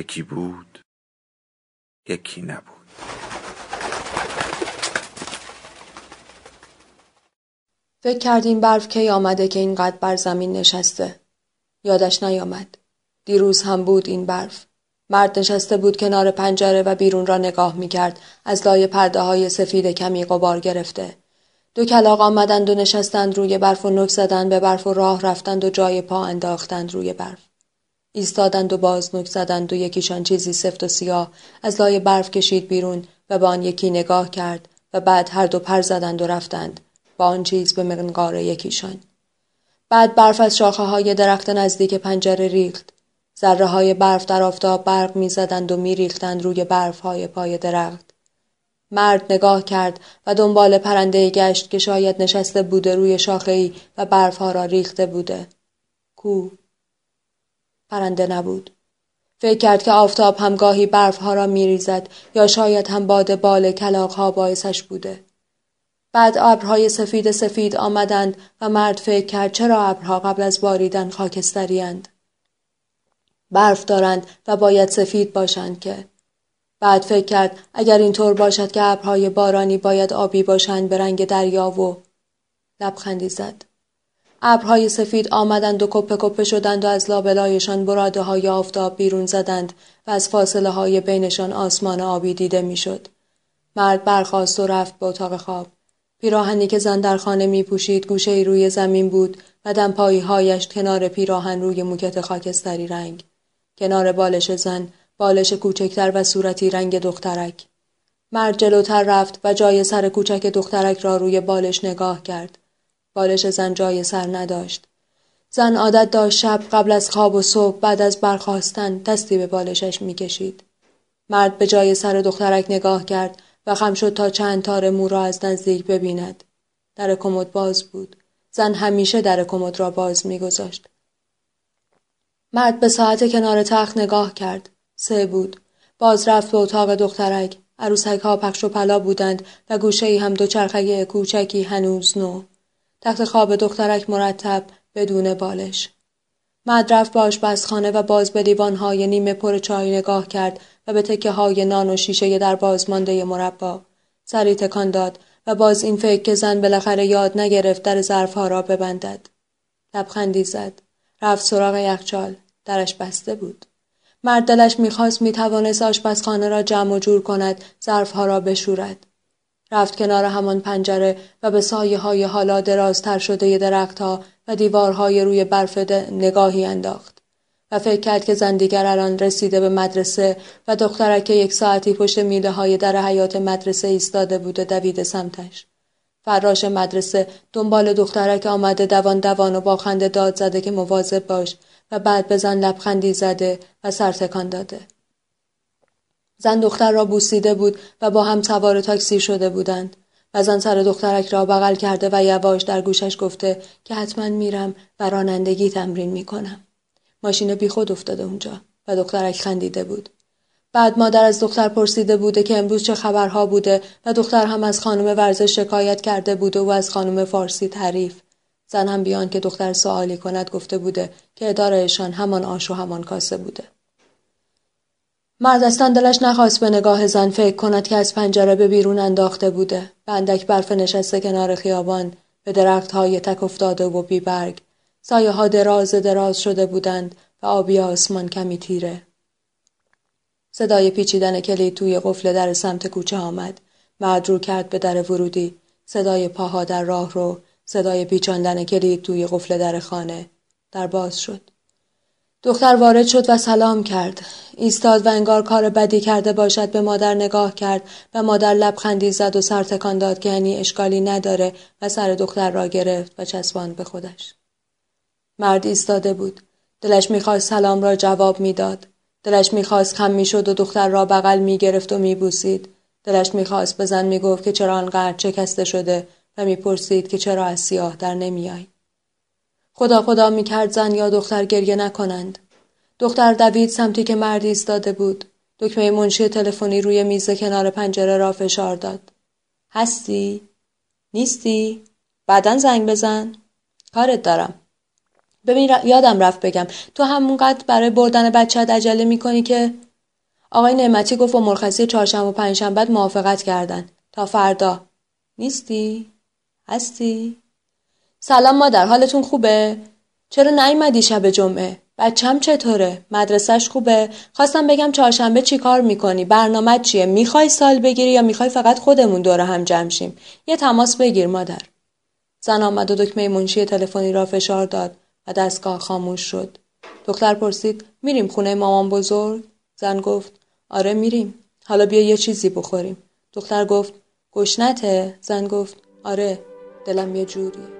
یکی بود یکی نبود. فکر کردیم برف کی آمده که اینقدر بر زمین نشسته. یادش نیامد. دیروز هم بود این برف. مرد نشسته بود کنار پنجره و بیرون را نگاه می کرد از لای پرده های سفید کمی قبار گرفته. دو کلاق آمدند و نشستند روی برف و نک زدند به برف و راه رفتند و جای پا انداختند روی برف. ایستادند و باز نک زدند و یکیشان چیزی سفت و سیاه از لای برف کشید بیرون و به آن یکی نگاه کرد و بعد هر دو پر زدند و رفتند. با آن چیز به منقار یکیشان. بعد برف از شاخه های درخت نزدیک پنجره ریخت. ذره های برف در آفتاب برق می‌زدند و میریختند روی برف های پای درخت. مرد نگاه کرد و دنبال پرنده گشت که شاید نشسته بوده روی شاخه ای و برف ها را ریخته بوده. کو پرنده نبود. فکر کرد که آفتاب هم گاهی برفها را میریزد یا شاید هم باد بال کلاقها باعثش بوده. بعد ابرهای سفید سفید آمدند و مرد فکر کرد چرا ابرها قبل از باریدن خاکستریاند. برف دارند و باید سفید باشند که بعد فکر کرد اگر اینطور باشد که ابرهای بارانی باید آبی باشند به رنگ دریا و لبخندی زد ابرهای سفید آمدند و کپه کپه شدند و از لابلایشان براده های آفتاب بیرون زدند و از فاصله های بینشان آسمان آبی دیده می‌شد. مرد برخاست و رفت به اتاق خواب. پیراهنی که زن در خانه می پوشید گوشه روی زمین بود و دمپایی هایش کنار پیراهن روی موکت خاکستری رنگ. کنار بالش زن بالش کوچکتر و صورتی رنگ دخترک. مرد جلوتر رفت و جای سر کوچک دخترک را روی بالش نگاه کرد. بالش زن جای سر نداشت. زن عادت داشت شب قبل از خواب و صبح بعد از برخواستن دستی به بالشش می‌کشید. مرد به جای سر دخترک نگاه کرد و خم شد تا چند تار مو را از نزدیک ببیند. در کمد باز بود. زن همیشه در کمد را باز میگذاشت. مرد به ساعت کنار تخت نگاه کرد. سه بود. باز رفت به اتاق دخترک. عروسک ها پخش و پلا بودند و گوشه ای هم دو چرخه کوچکی هنوز نو. تخت خواب دخترک مرتب بدون بالش. مد رفت به آشپزخانه و باز به لیوانهای نیمه پر چای نگاه کرد و به تکه های نان و شیشه در بازمانده مربا. سری تکان داد و باز این فکر که زن بالاخره یاد نگرفت در ظرفها را ببندد. لبخندی زد. رفت سراغ یخچال. درش بسته بود. مرد دلش می‌خواست می‌توانست آشپزخانه را جمع و جور کند ظرفها را بشورد رفت کنار همان پنجره و به سایه های حالا درازتر شده درختها و دیوارهای روی برف نگاهی انداخت و فکر کرد که زندیگر الان رسیده به مدرسه و دخترک یک ساعتی پشت میله های در حیات مدرسه ایستاده بود و دوید سمتش. فراش مدرسه دنبال دخترک آمده دوان دوان و با خنده داد زده که مواظب باش و بعد به زن لبخندی زده و سرتکان داده. زن دختر را بوسیده بود و با هم سوار تاکسی شده بودند. و زن سر دخترک را بغل کرده و یواش در گوشش گفته که حتما میرم و رانندگی تمرین می‌کنم. ماشین بیخود افتاده اونجا و دخترک خندیده بود. بعد مادر از دختر پرسیده بوده که امروز چه خبرها بوده و دختر هم از خانم ورزش شکایت کرده بوده و از خانم فارسی تعریف. زن هم بیان که دختر سوالی کند گفته بوده که ادارهشان همان آش و همان کاسه بوده. مرد اصلا دلش نخواست به نگاه زن فکر کند که از پنجره به بیرون انداخته بوده. به اندک برف نشسته کنار خیابان به درخت های تک افتاده و بیبرگ سایه ها دراز دراز شده بودند و آبی آسمان کمی تیره. صدای پیچیدن کلید توی قفل در سمت کوچه آمد. مرد رو کرد به در ورودی. صدای پاها در راه رو صدای پیچاندن کلید توی قفل در خانه. در باز شد. دختر وارد شد و سلام کرد. ایستاد و انگار کار بدی کرده باشد به مادر نگاه کرد و مادر لبخندی زد و سر تکان داد که یعنی اشکالی نداره و سر دختر را گرفت و چسباند به خودش. مرد ایستاده بود. دلش می‌خواست سلام را جواب می‌داد. دلش می‌خواست خم می‌شد و دختر را بغل می‌گرفت و میبوسید. دلش می‌خواست به زن می‌گفت که چرا آنقدر چکسته شده و می‌پرسید که چرا از سیاه در نمیای. خدا خدا می‌کرد زن یا دختر گریه نکنند. دختر دوید سمتی که مردی ایستاده بود. دکمه منشی تلفنی روی میز کنار پنجره را فشار داد. هستی؟ نیستی؟ بعدا زنگ بزن؟ کارت دارم. ببین یادم رفت بگم تو همونقدر برای بردن بچه عجله می‌کنی که آقای نعمتی گفت با مرخصی چهارشنبه و پنجشنبه موافقت کردن تا فردا نیستی هستی سلام مادر حالتون خوبه؟ چرا نیومدی شب جمعه؟ بچم چطوره؟ مدرسهش خوبه؟ خواستم بگم چهارشنبه چی کار می‌کنی؟ برنامه چیه؟ می‌خوای سال بگیری یا می‌خوای فقط خودمون دور هم جمع شیم؟ یه تماس بگیر مادر. زن آمد و دکمه منشی تلفنی را فشار داد و دستگاه خاموش شد. دختر پرسید میریم خونه مامان بزرگ؟ زن گفت آره میریم. حالا بیا یه چیزی بخوریم. دختر گفت گشنته؟ زن گفت آره دلم یه جوری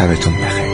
sabes dónde